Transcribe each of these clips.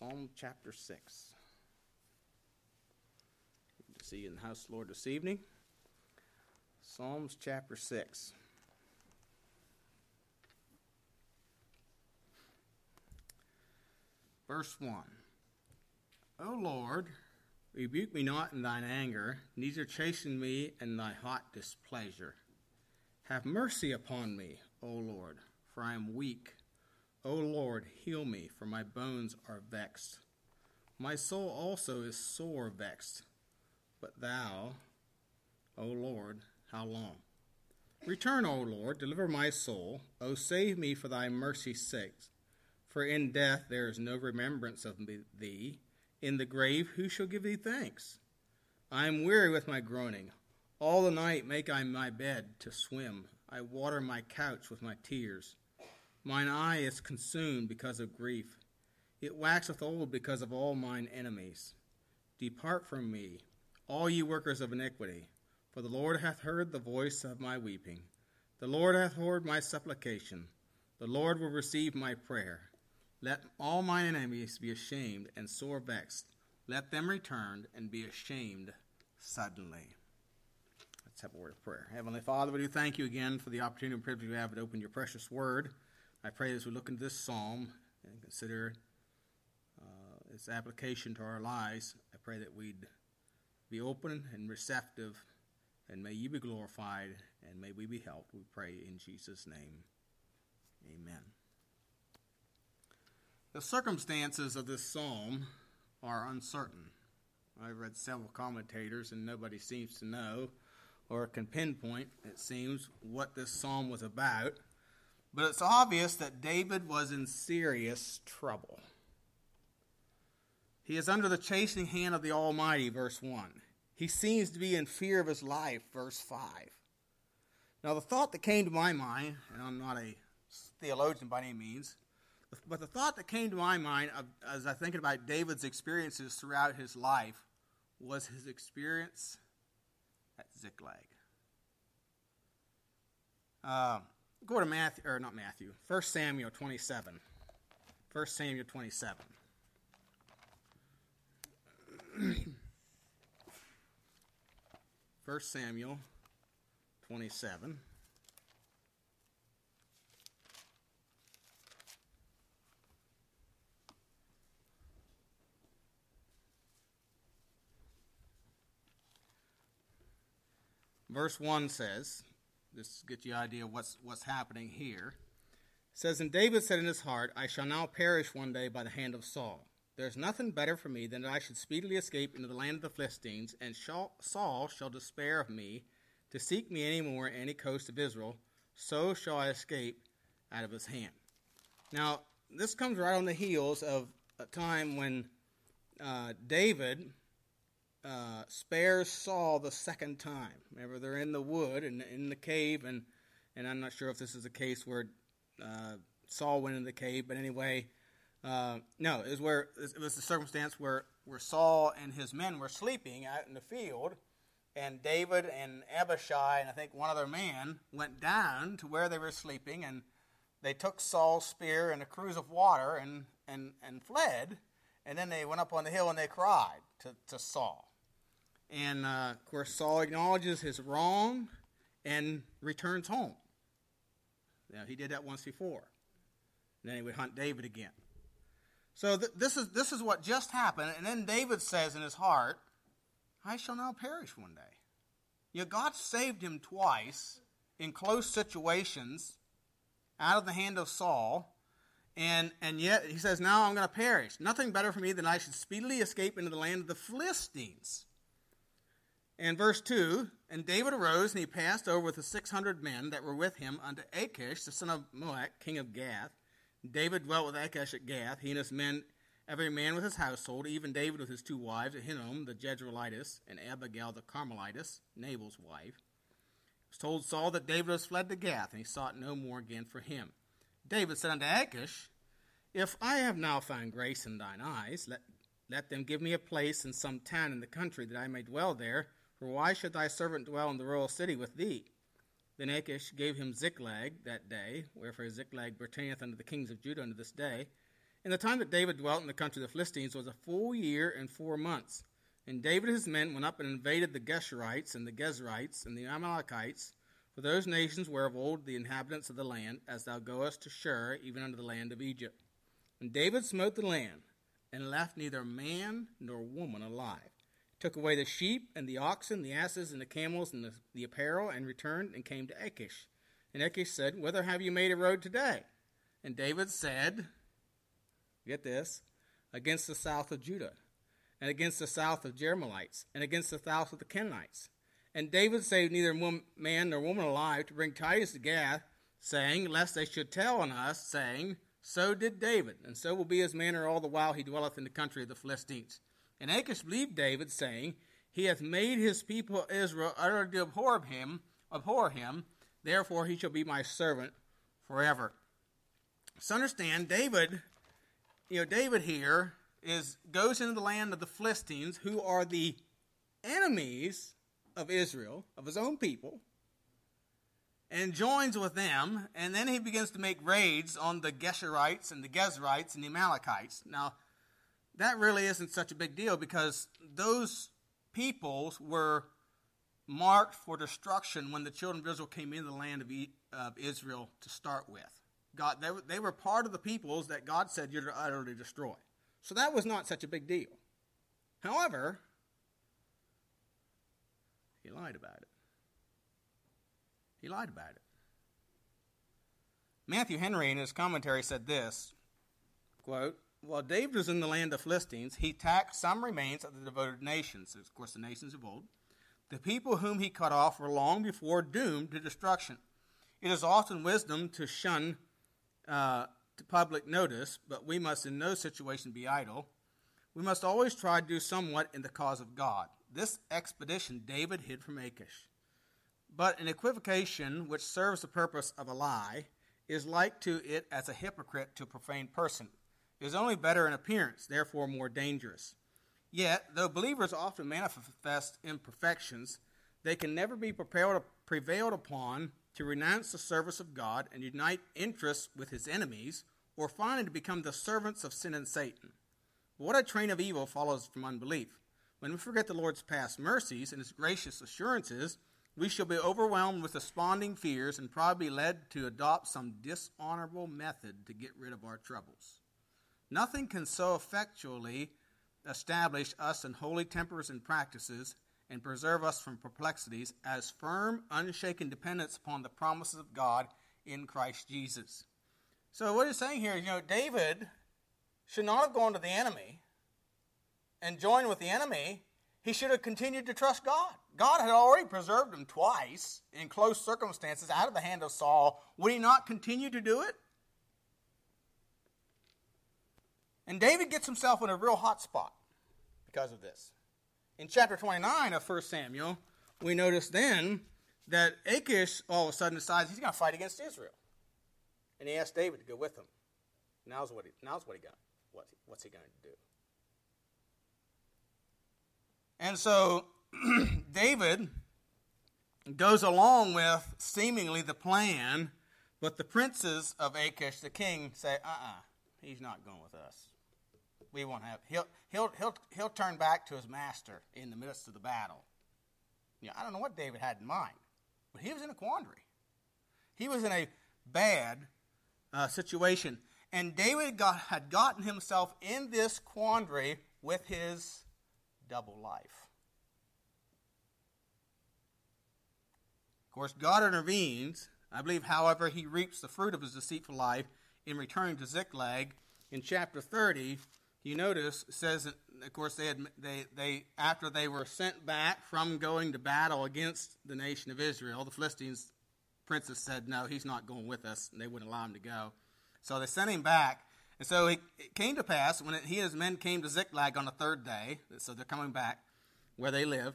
Psalm chapter 6. Good to see you in the house, Lord, this evening. Psalms chapter 6. Verse 1. O Lord, rebuke me not in thine anger, neither chasten me in thy hot displeasure. Have mercy upon me, O Lord, for I am weak. O Lord, heal me, for my bones are vexed. My soul also is sore vexed. But thou, O Lord, how long? Return, O Lord, deliver my soul. O save me for thy mercy's sake. For in death there is no remembrance of thee. In the grave who shall give thee thanks? I am weary with my groaning. All the night make I my bed to swim. I water my couch with my tears. Mine eye is consumed because of grief. It waxeth old because of all mine enemies. Depart from me, all ye workers of iniquity, for the Lord hath heard the voice of my weeping. The Lord hath heard my supplication. The Lord will receive my prayer. Let all mine enemies be ashamed and sore vexed. Let them return and be ashamed suddenly. Let's have a word of prayer. Heavenly Father, we do thank you again for the opportunity and privilege we have to open your precious word. I pray as we look into this psalm and consider uh, its application to our lives, I pray that we'd be open and receptive, and may you be glorified, and may we be helped. We pray in Jesus' name. Amen. The circumstances of this psalm are uncertain. I've read several commentators, and nobody seems to know or can pinpoint, it seems, what this psalm was about. But it's obvious that David was in serious trouble. He is under the chastening hand of the Almighty, verse 1. He seems to be in fear of his life, verse 5. Now, the thought that came to my mind, and I'm not a theologian by any means, but the thought that came to my mind as I think about David's experiences throughout his life was his experience at Ziklag. Uh, Go to Matthew, or not Matthew, 1 Samuel 27. 1 Samuel 27. First Samuel 27. Verse 1 says, this gets you an idea of what's, what's happening here. It says, And David said in his heart, I shall now perish one day by the hand of Saul. There is nothing better for me than that I should speedily escape into the land of the Philistines, and Saul shall despair of me to seek me any more in any coast of Israel. So shall I escape out of his hand. Now, this comes right on the heels of a time when uh, David uh, spares Saul the second time. Remember, they're in the wood and in the cave, and and I'm not sure if this is a case where uh, Saul went in the cave, but anyway, uh, no, it was where it was the circumstance where where Saul and his men were sleeping out in the field, and David and Abishai and I think one other man went down to where they were sleeping, and they took Saul's spear and a cruse of water and and and fled, and then they went up on the hill and they cried to, to Saul. And uh, of course, Saul acknowledges his wrong and returns home. Now, he did that once before. And then he would hunt David again. So th- this, is, this is what just happened. And then David says in his heart, I shall now perish one day. You know, God saved him twice in close situations out of the hand of Saul. And, and yet he says, Now I'm going to perish. Nothing better for me than I should speedily escape into the land of the Philistines. And verse 2 And David arose, and he passed over with the 600 men that were with him unto Achish, the son of Maoch, king of Gath. David dwelt with Achish at Gath, he and his men, every man with his household, even David with his two wives, Ahinoam the Jezreelitess, and Abigail the Carmelitess, Nabal's wife. It was told Saul that David was fled to Gath, and he sought no more again for him. David said unto Achish, If I have now found grace in thine eyes, let, let them give me a place in some town in the country, that I may dwell there for why should thy servant dwell in the royal city with thee? Then Achish gave him Ziklag that day, wherefore Ziklag pertaineth unto the kings of Judah unto this day. And the time that David dwelt in the country of the Philistines was a full year and four months. And David and his men went up and invaded the Geshurites and the Gezrites and the Amalekites, for those nations were of old the inhabitants of the land, as thou goest to Shur, even unto the land of Egypt. And David smote the land, and left neither man nor woman alive. Took away the sheep and the oxen, the asses and the camels and the, the apparel, and returned and came to Achish. And Achish said, Whither have you made a road today? And David said, Get this, against the south of Judah, and against the south of Jerahmeelites, and against the south of the Kenites. And David saved neither man nor woman alive to bring tidings to Gath, saying, Lest they should tell on us, saying, So did David, and so will be his manner all the while he dwelleth in the country of the Philistines. And Achish believed David, saying, He hath made his people Israel utterly abhor him, abhor him, therefore he shall be my servant forever. So understand, David, you know, David here is goes into the land of the Philistines, who are the enemies of Israel, of his own people, and joins with them, and then he begins to make raids on the Geshurites and the Gezrites and the Amalekites. Now, that really isn't such a big deal because those peoples were marked for destruction when the children of Israel came into the land of, of Israel to start with. God, they, were, they were part of the peoples that God said you're to utterly destroy. So that was not such a big deal. However, he lied about it. He lied about it. Matthew Henry in his commentary said this quote, While David was in the land of Philistines, he taxed some remains of the devoted nations, of course, the nations of old. The people whom he cut off were long before doomed to destruction. It is often wisdom to shun uh, to public notice, but we must in no situation be idle. We must always try to do somewhat in the cause of God. This expedition David hid from Achish. But an equivocation which serves the purpose of a lie is like to it as a hypocrite to a profane person. Is only better in appearance, therefore more dangerous. Yet, though believers often manifest imperfections, they can never be prevailed upon to renounce the service of God and unite interests with his enemies, or finally to become the servants of sin and Satan. What a train of evil follows from unbelief. When we forget the Lord's past mercies and his gracious assurances, we shall be overwhelmed with desponding fears and probably led to adopt some dishonorable method to get rid of our troubles. Nothing can so effectually establish us in holy tempers and practices and preserve us from perplexities as firm, unshaken dependence upon the promises of God in Christ Jesus. So, what he's saying here is, you know, David should not have gone to the enemy and joined with the enemy. He should have continued to trust God. God had already preserved him twice in close circumstances out of the hand of Saul. Would he not continue to do it? And David gets himself in a real hot spot because of this. In chapter 29 of 1 Samuel, we notice then that Achish all of a sudden decides he's going to fight against Israel. And he asks David to go with him. Now's what he, now's what he got. What, what's he going to do? And so David goes along with seemingly the plan, but the princes of Achish, the king, say, uh uh-uh, uh, he's not going with us. We won't have, he'll, he'll, he'll, he'll turn back to his master in the midst of the battle. You know, I don't know what David had in mind, but he was in a quandary. He was in a bad uh, situation. And David got, had gotten himself in this quandary with his double life. Of course, God intervenes. I believe, however, he reaps the fruit of his deceitful life in returning to Ziklag. In chapter 30, you notice, it says, of course, they, had, they, they, after they were sent back from going to battle against the nation of Israel, the Philistines princes said, no, he's not going with us, and they wouldn't allow him to go. So they sent him back. And so it came to pass when it, he and his men came to Ziklag on the third day, so they're coming back where they live,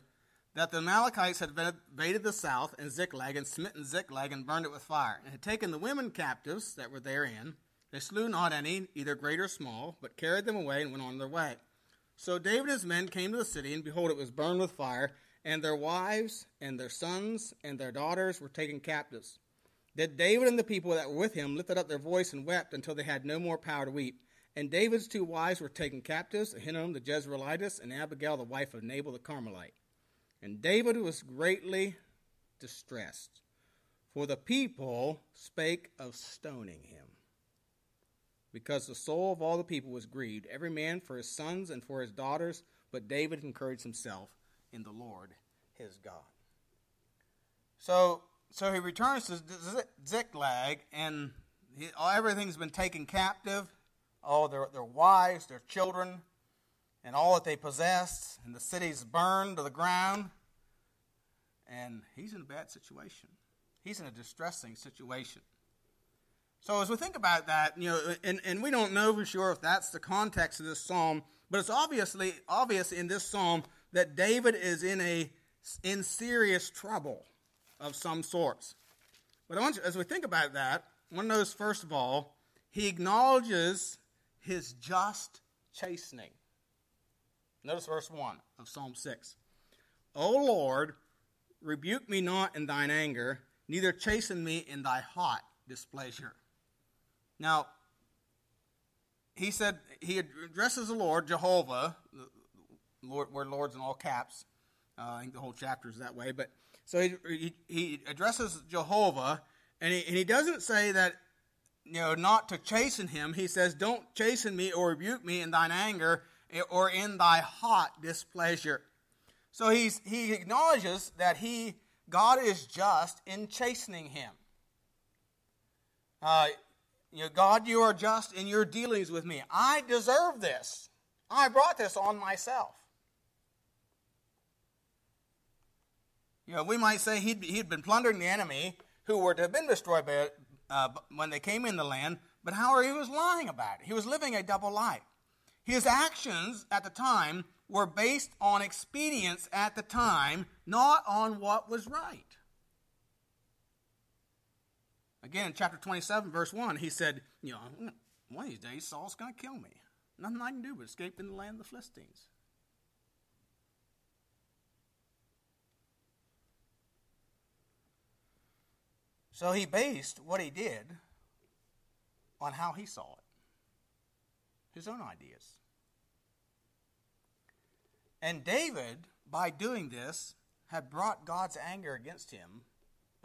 that the Amalekites had invaded the south and Ziklag and smitten Ziklag and burned it with fire, and had taken the women captives that were therein. They slew not any, either great or small, but carried them away and went on their way. So David and his men came to the city, and behold, it was burned with fire, and their wives and their sons and their daughters were taken captives. Then David and the people that were with him lifted up their voice and wept until they had no more power to weep. And David's two wives were taken captives Ahinoam the Jezreelitess and Abigail the wife of Nabal the Carmelite. And David was greatly distressed, for the people spake of stoning him. Because the soul of all the people was grieved, every man for his sons and for his daughters, but David encouraged himself in the Lord his God. So, so he returns to Ziklag, and he, everything's been taken captive all their, their wives, their children, and all that they possessed, and the city's burned to the ground. And he's in a bad situation. He's in a distressing situation. So as we think about that, you know, and, and we don't know for sure if that's the context of this psalm, but it's obviously obvious in this psalm that David is in a in serious trouble of some sorts. But I want you, as we think about that, I want notice first of all, he acknowledges his just chastening. Notice verse 1 of Psalm 6. O Lord, rebuke me not in thine anger, neither chasten me in thy hot displeasure. Now, he said, he addresses the Lord, Jehovah, Lord, where Lord's in all caps. Uh, I think the whole chapter is that way. But so he, he, he addresses Jehovah, and he, and he doesn't say that you know, not to chasten him. He says, Don't chasten me or rebuke me in thine anger or in thy hot displeasure. So he's, he acknowledges that he, God is just in chastening him. Uh, you know, God, you are just in your dealings with me. I deserve this. I brought this on myself. You know, we might say he'd, he'd been plundering the enemy who were to have been destroyed by, uh, when they came in the land, but how are he was lying about it. He was living a double life. His actions at the time were based on expedience at the time, not on what was right. Again, chapter 27, verse 1, he said, You know, one of these days Saul's going to kill me. Nothing I can do but escape in the land of the Philistines. So he based what he did on how he saw it, his own ideas. And David, by doing this, had brought God's anger against him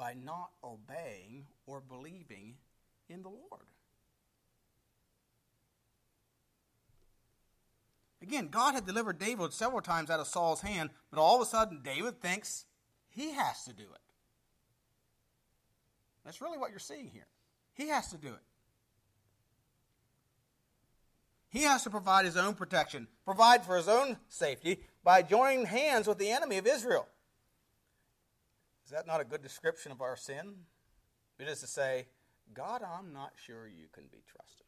by not obeying or believing in the Lord. Again, God had delivered David several times out of Saul's hand, but all of a sudden David thinks he has to do it. That's really what you're seeing here. He has to do it. He has to provide his own protection, provide for his own safety by joining hands with the enemy of Israel. Is that not a good description of our sin? It is to say, God, I'm not sure you can be trusted.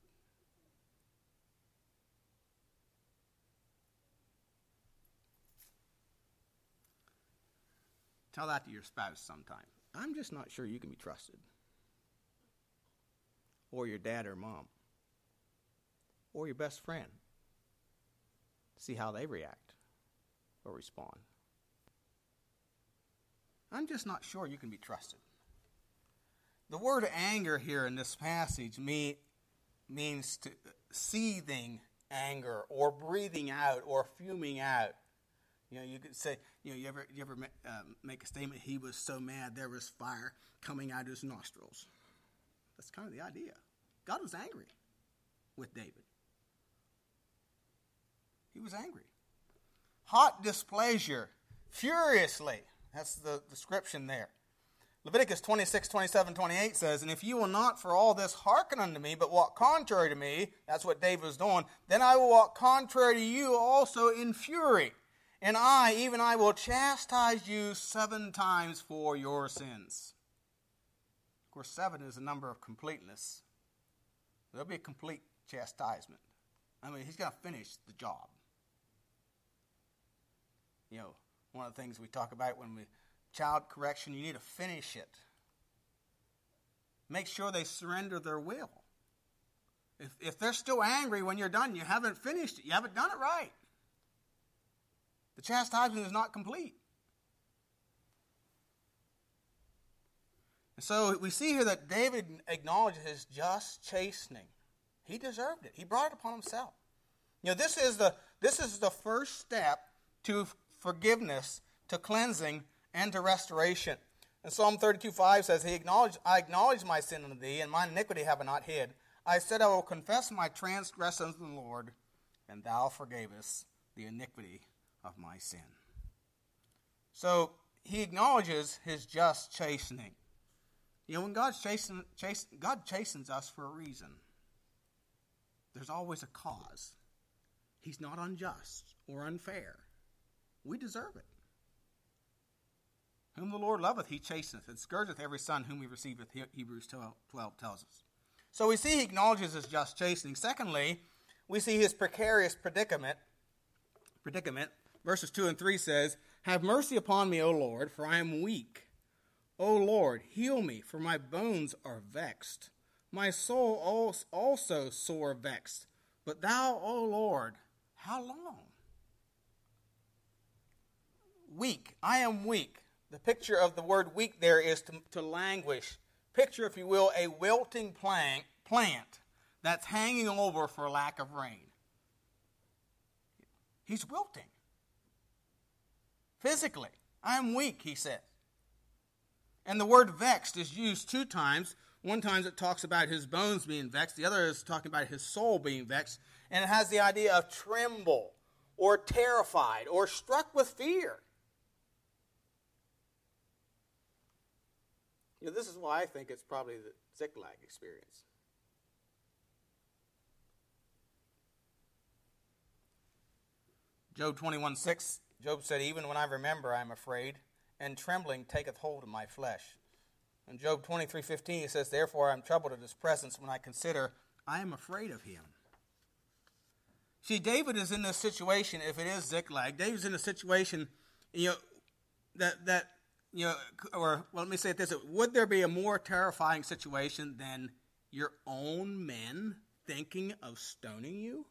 Tell that to your spouse sometime. I'm just not sure you can be trusted or your dad or mom, or your best friend. See how they react or respond. I'm just not sure you can be trusted. The word anger here in this passage mean, means to, seething anger or breathing out or fuming out. You know, you could say, you know, you ever, you ever uh, make a statement, he was so mad there was fire coming out of his nostrils. That's kind of the idea. God was angry with David. He was angry. Hot displeasure, furiously. That's the description there. Leviticus 26, 27, 28 says, And if you will not for all this hearken unto me, but walk contrary to me, that's what David was doing, then I will walk contrary to you also in fury. And I, even I, will chastise you seven times for your sins. Of course, seven is a number of completeness. There'll be a complete chastisement. I mean, he's going to finish the job. You know, one of the things we talk about when we child correction, you need to finish it. Make sure they surrender their will. If, if they're still angry when you're done, you haven't finished it. You haven't done it right. The chastisement is not complete. And so we see here that David acknowledges his just chastening. He deserved it. He brought it upon himself. You know, this is the this is the first step to forgiveness, to cleansing, and to restoration. And Psalm 32 5 says, He acknowledged, I acknowledge my sin unto thee, and my iniquity have I not hid. I said, I will confess my transgressions unto the Lord, and thou forgavest the iniquity of my sin. So he acknowledges his just chastening. You know, when God's chasten, chasten, God chastens us for a reason. There's always a cause. He's not unjust or unfair. We deserve it. Whom the Lord loveth, he chasteneth, and scourgeth every son whom he receiveth, Hebrews 12, 12 tells us. So we see he acknowledges his just chastening. Secondly, we see his precarious predicament. Predicament. Verses 2 and 3 says, Have mercy upon me, O Lord, for I am weak. O Lord, heal me, for my bones are vexed. My soul also sore vexed. But thou, O Lord, how long? Weak. I am weak. The picture of the word weak there is to, to languish. Picture, if you will, a wilting plant, plant that's hanging over for lack of rain. He's wilting. Physically. I am weak, he said. And the word vexed is used two times. One time it talks about his bones being vexed, the other is talking about his soul being vexed. And it has the idea of tremble or terrified or struck with fear. You know, this is why I think it's probably the Ziklag experience. Job 21 6, Job said, Even when I remember, I am afraid, and trembling taketh hold of my flesh. In Job 23 15, he says, Therefore I am troubled at his presence when I consider I am afraid of him. See, David is in this situation, if it is Ziklag, David's in a situation, you know, that, that you know, or well, let me say it this: Would there be a more terrifying situation than your own men thinking of stoning you?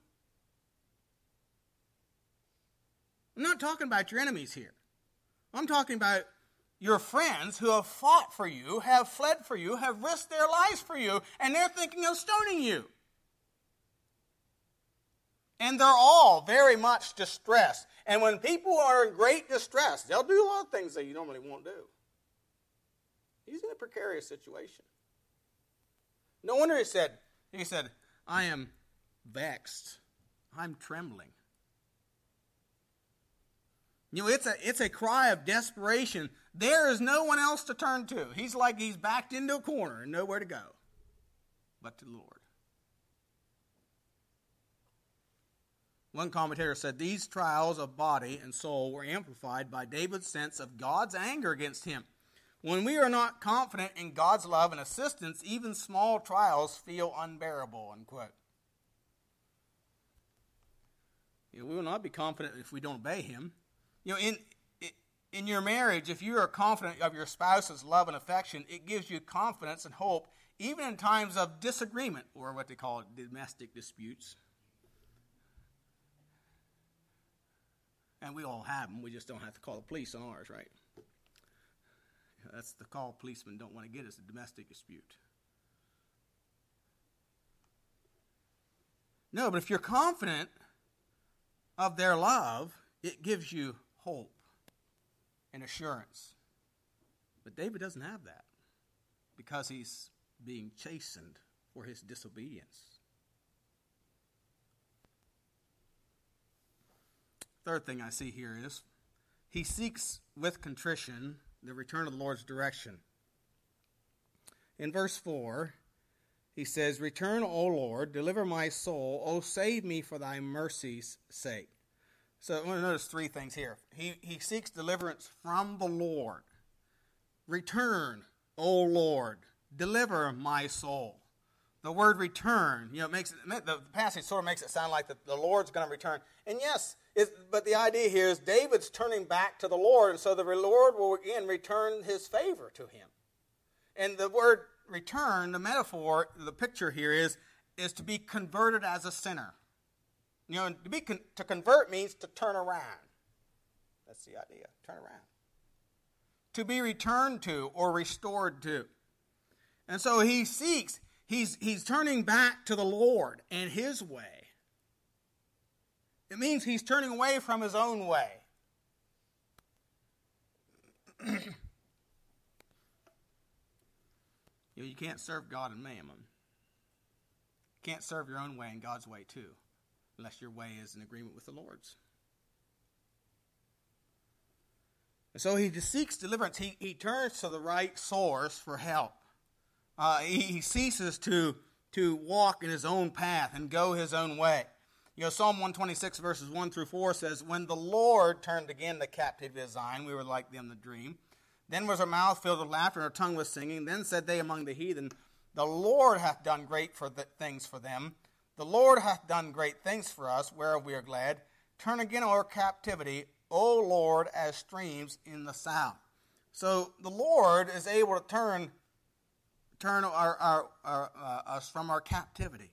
I'm not talking about your enemies here. I'm talking about your friends who have fought for you, have fled for you, have risked their lives for you, and they're thinking of stoning you. And they're all very much distressed. And when people are in great distress, they'll do a lot of things that you normally won't do. He's in a precarious situation. No wonder he said, he said, I am vexed. I'm trembling. You know, it's a, it's a cry of desperation. There is no one else to turn to. He's like he's backed into a corner and nowhere to go but to the Lord. One commentator said these trials of body and soul were amplified by David's sense of God's anger against him. When we are not confident in God's love and assistance, even small trials feel unbearable. Unquote. You know, we will not be confident if we don't obey Him. You know, in in your marriage, if you are confident of your spouse's love and affection, it gives you confidence and hope, even in times of disagreement or what they call domestic disputes. And we all have them. We just don't have to call the police on ours, right? That's the call policemen don't want to get is a domestic dispute. No, but if you're confident of their love, it gives you hope and assurance. But David doesn't have that because he's being chastened for his disobedience. Third thing I see here is he seeks with contrition the return of the Lord's direction. In verse 4, he says, Return, O Lord, deliver my soul, O save me for thy mercy's sake. So I want to notice three things here. He, he seeks deliverance from the Lord. Return, O Lord, deliver my soul. The word return, you know, makes it, the passage sort of makes it sound like the, the Lord's going to return. And yes, but the idea here is David's turning back to the Lord, and so the Lord will again return his favor to him. And the word return, the metaphor, the picture here is, is to be converted as a sinner. You know, to, be con- to convert means to turn around. That's the idea. Turn around. To be returned to or restored to. And so he seeks, he's, he's turning back to the Lord and his way. It means he's turning away from his own way. you, know, you can't serve God and mammon. You can't serve your own way and God's way too, unless your way is in agreement with the Lord's. And so he seeks deliverance. He, he turns to the right source for help. Uh, he, he ceases to, to walk in his own path and go his own way. You know, Psalm 126, verses 1 through 4 says, When the Lord turned again the captivity of Zion, we were like them that dream. Then was her mouth filled with laughter, and her tongue was singing. Then said they among the heathen, The Lord hath done great for the things for them. The Lord hath done great things for us, whereof we are glad. Turn again our captivity, O Lord, as streams in the south. So the Lord is able to turn, turn our, our, our, uh, us from our captivity.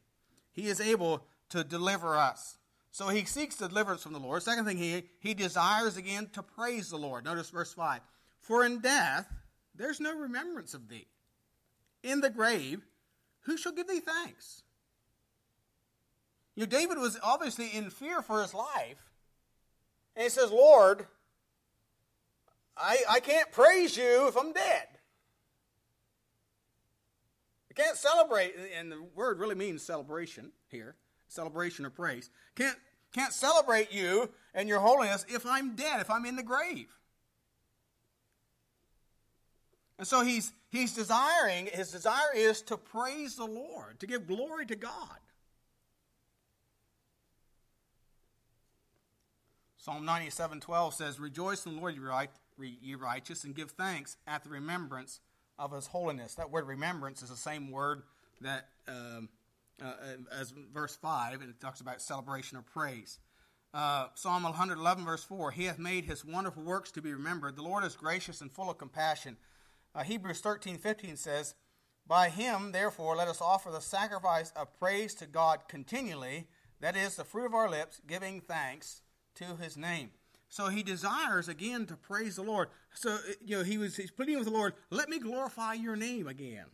He is able to deliver us. So he seeks deliverance from the Lord. Second thing, he, he desires again to praise the Lord. Notice verse 5. For in death there's no remembrance of thee. In the grave, who shall give thee thanks? You know, David was obviously in fear for his life. And he says, Lord, I, I can't praise you if I'm dead. I can't celebrate, and the word really means celebration here celebration or praise. Can't, can't celebrate you and your holiness if I'm dead, if I'm in the grave. And so he's, he's desiring, his desire is to praise the Lord, to give glory to God. Psalm 97 12 says, Rejoice in the Lord, ye righteous, and give thanks at the remembrance of his holiness. That word remembrance is the same word that um, uh, as verse 5, and it talks about celebration or praise. Uh, Psalm 111, verse 4 He hath made his wonderful works to be remembered. The Lord is gracious and full of compassion. Uh, Hebrews 13, 15 says, By him, therefore, let us offer the sacrifice of praise to God continually, that is, the fruit of our lips, giving thanks to his name. So he desires again to praise the Lord. So you know he was he's pleading with the Lord, let me glorify your name again.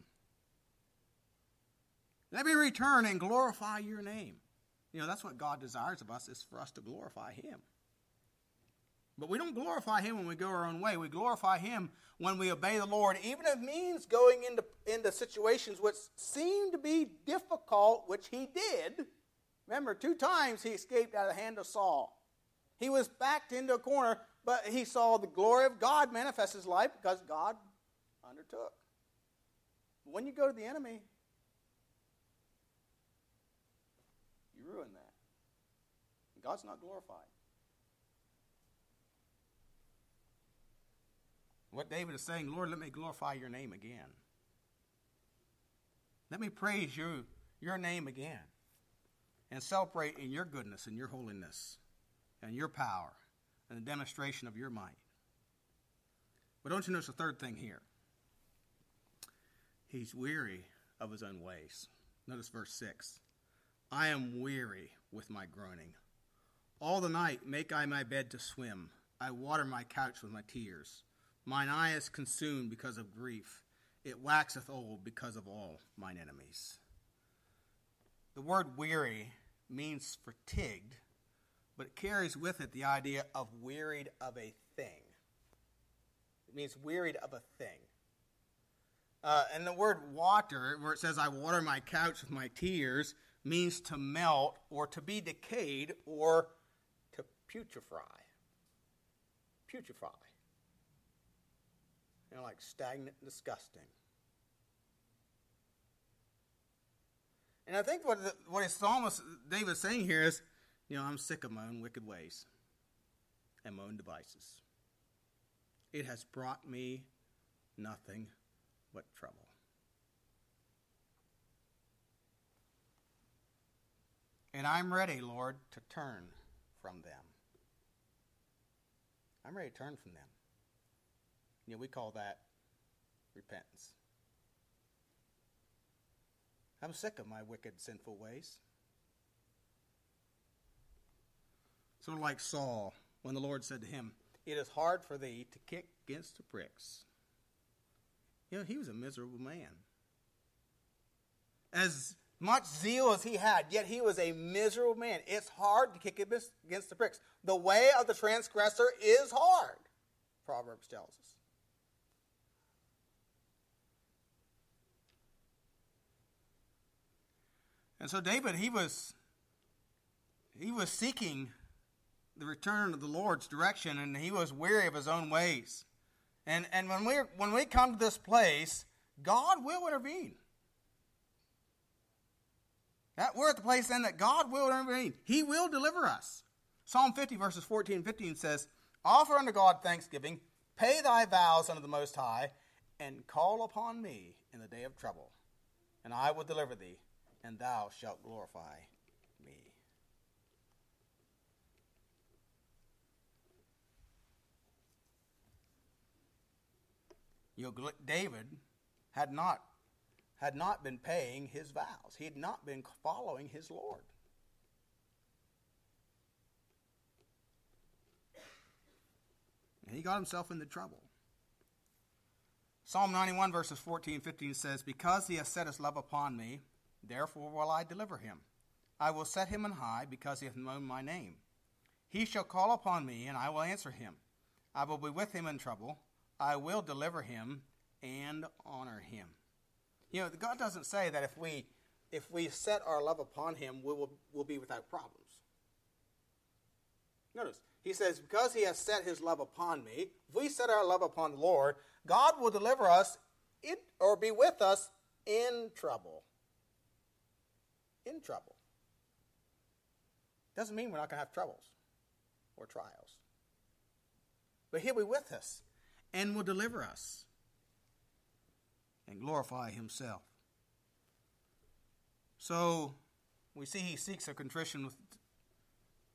Let me return and glorify your name. You know, that's what God desires of us, is for us to glorify Him. But we don't glorify Him when we go our own way. We glorify Him when we obey the Lord, even if it means going into, into situations which seem to be difficult, which He did. Remember, two times He escaped out of the hand of Saul. He was backed into a corner, but he saw the glory of God manifest his life because God undertook. When you go to the enemy, ruin that. God's not glorified. What David is saying, Lord, let me glorify your name again. Let me praise you, your name again and celebrate in your goodness and your holiness and your power and the demonstration of your might. But don't you notice the third thing here? He's weary of his own ways. Notice verse 6. I am weary with my groaning. All the night make I my bed to swim. I water my couch with my tears. Mine eye is consumed because of grief. It waxeth old because of all mine enemies. The word weary means fatigued, but it carries with it the idea of wearied of a thing. It means wearied of a thing. Uh, and the word water, where it says, I water my couch with my tears, means to melt or to be decayed or to putrefy. Putrefy. You know, like stagnant and disgusting. And I think what the, what his psalmist David is saying here is, you know, I'm sick of my own wicked ways and my own devices. It has brought me nothing but trouble. And I'm ready, Lord, to turn from them. I'm ready to turn from them. You know, we call that repentance. I'm sick of my wicked, sinful ways. Sort of like Saul, when the Lord said to him, It is hard for thee to kick against the pricks. You know, he was a miserable man. as much zeal as he had, yet he was a miserable man. It's hard to kick against the pricks. The way of the transgressor is hard, Proverbs tells us. And so David, he was he was seeking the return of the Lord's direction, and he was weary of his own ways. And and when we when we come to this place, God will intervene. That, we're at the place then that God will intervene. He will deliver us. Psalm 50, verses 14 and 15 says, Offer unto God thanksgiving, pay thy vows unto the Most High, and call upon me in the day of trouble, and I will deliver thee, and thou shalt glorify me. You know, David had not had not been paying his vows. He had not been following his Lord. And he got himself into trouble. Psalm 91, verses 14 and 15 says, Because he has set his love upon me, therefore will I deliver him. I will set him on high, because he hath known my name. He shall call upon me, and I will answer him. I will be with him in trouble. I will deliver him and honor him. You know, God doesn't say that if we if we set our love upon him, we will we'll be without problems. Notice, he says, Because he has set his love upon me, if we set our love upon the Lord, God will deliver us in, or be with us in trouble. In trouble. Doesn't mean we're not going to have troubles or trials. But he'll be with us and will deliver us and glorify himself. So we see he seeks a contrition with,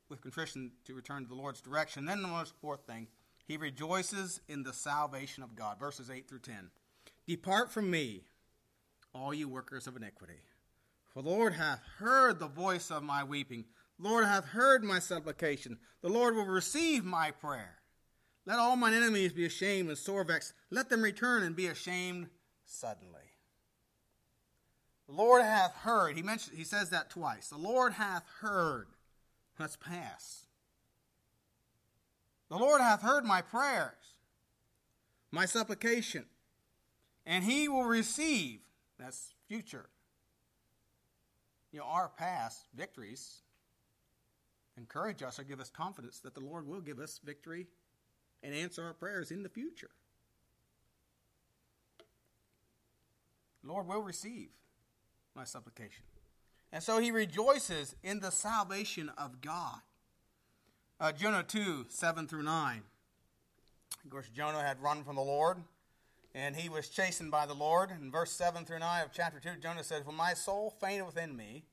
with contrition to return to the Lord's direction. Then the most fourth thing, he rejoices in the salvation of God. Verses 8 through 10. Depart from me, all you workers of iniquity. For the Lord hath heard the voice of my weeping. The Lord hath heard my supplication. The Lord will receive my prayer. Let all mine enemies be ashamed and sore vexed. Let them return and be ashamed suddenly. The Lord hath heard. He mentions he says that twice. The Lord hath heard. Let's pass. The Lord hath heard my prayers, my supplication, and he will receive. That's future. You know, our past victories encourage us or give us confidence that the Lord will give us victory and answer our prayers in the future. Lord will receive my supplication. And so he rejoices in the salvation of God. Uh, Jonah 2, 7 through 9. Of course, Jonah had run from the Lord, and he was chastened by the Lord. In verse 7 through 9 of chapter 2, Jonah says, When my soul fainted within me,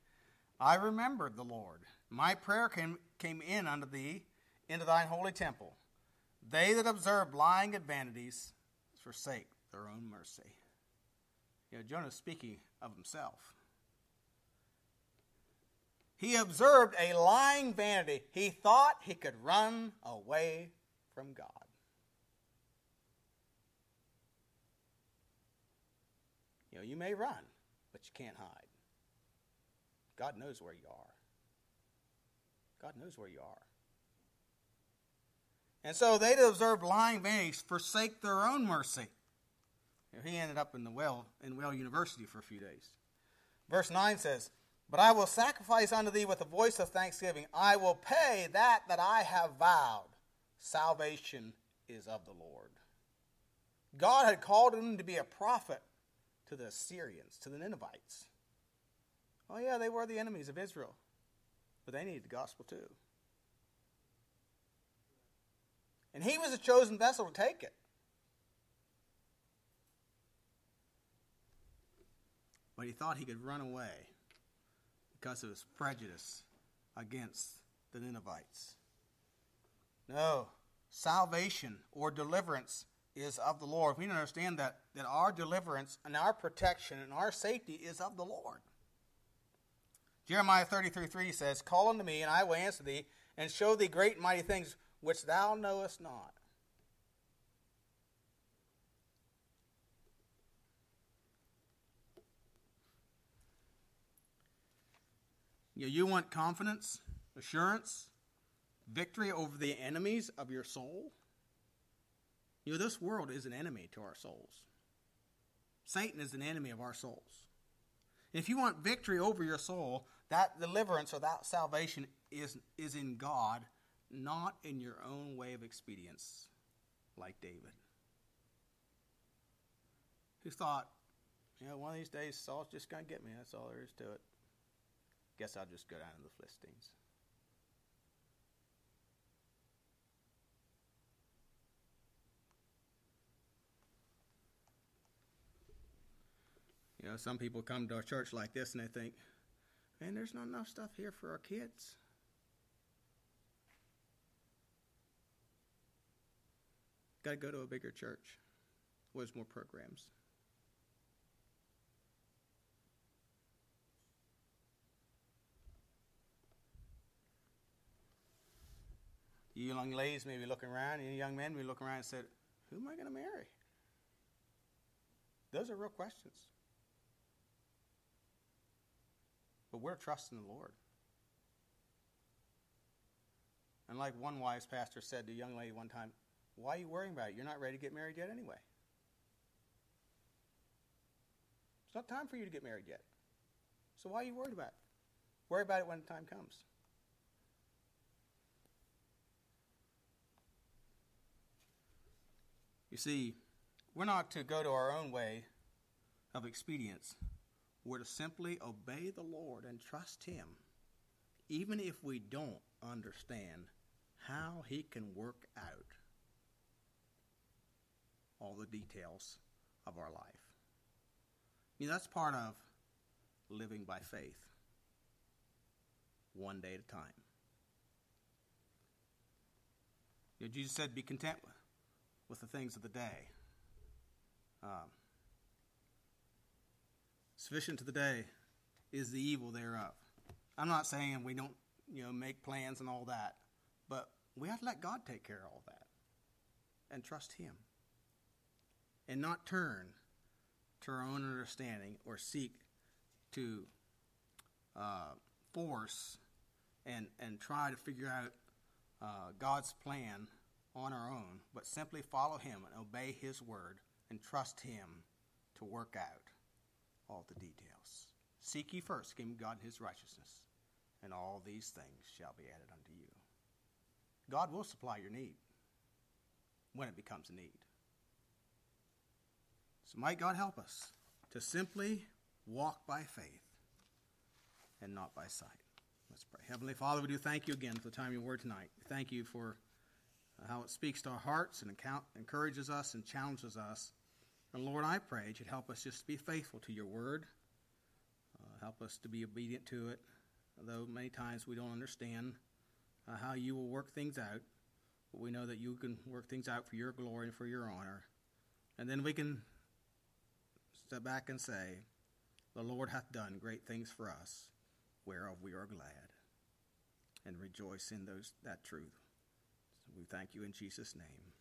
I remembered the Lord. My prayer came, came in unto thee, into thine holy temple. They that observe lying at vanities forsake their own mercy. You know, Jonah speaking of himself. He observed a lying vanity. He thought he could run away from God. You know, you may run, but you can't hide. God knows where you are. God knows where you are. And so they that observe lying vanities forsake their own mercy. He ended up in the well in Well University for a few days. Verse 9 says, But I will sacrifice unto thee with a voice of thanksgiving. I will pay that that I have vowed. Salvation is of the Lord. God had called him to be a prophet to the Assyrians, to the Ninevites. Oh, yeah, they were the enemies of Israel, but they needed the gospel too. And he was a chosen vessel to take it. But he thought he could run away because of his prejudice against the Ninevites. No, salvation or deliverance is of the Lord. We need to understand that, that our deliverance and our protection and our safety is of the Lord. Jeremiah 33 3 says, Call unto me, and I will answer thee, and show thee great and mighty things which thou knowest not. You, know, you want confidence, assurance, victory over the enemies of your soul? You know, this world is an enemy to our souls. Satan is an enemy of our souls. If you want victory over your soul, that deliverance or that salvation is, is in God, not in your own way of expedience, like David. Who thought, you know, one of these days Saul's just going to get me. That's all there is to it. Guess I'll just go down to the Philistines. You know, some people come to a church like this and they think, man, there's not enough stuff here for our kids. Got to go to a bigger church where there's more programs. You young ladies may be looking around, you young men may be looking around and said, Who am I going to marry? Those are real questions. But we're trusting the Lord. And like one wise pastor said to a young lady one time, Why are you worrying about it? You're not ready to get married yet anyway. It's not time for you to get married yet. So why are you worried about it? Worry about it when the time comes. You see, we're not to go to our own way of expedience. We're to simply obey the Lord and trust Him, even if we don't understand how He can work out all the details of our life. You know, that's part of living by faith, one day at a time. You know, Jesus said, Be content with the things of the day. Um, sufficient to the day is the evil thereof. I'm not saying we don't, you know, make plans and all that, but we have to let God take care of all that and trust Him and not turn to our own understanding or seek to uh, force and, and try to figure out uh, God's plan on our own, but simply follow Him and obey His word and trust Him to work out all the details. Seek ye first kingdom God and His righteousness, and all these things shall be added unto you. God will supply your need when it becomes a need. So might God help us to simply walk by faith and not by sight. Let's pray. Heavenly Father, we do thank you again for the time you were tonight. Thank you for how it speaks to our hearts and encourages us and challenges us. And Lord, I pray that you'd help us just to be faithful to your word. Uh, help us to be obedient to it, though many times we don't understand uh, how you will work things out. But we know that you can work things out for your glory and for your honor. And then we can step back and say, The Lord hath done great things for us, whereof we are glad, and rejoice in those that truth. We thank you in Jesus' name.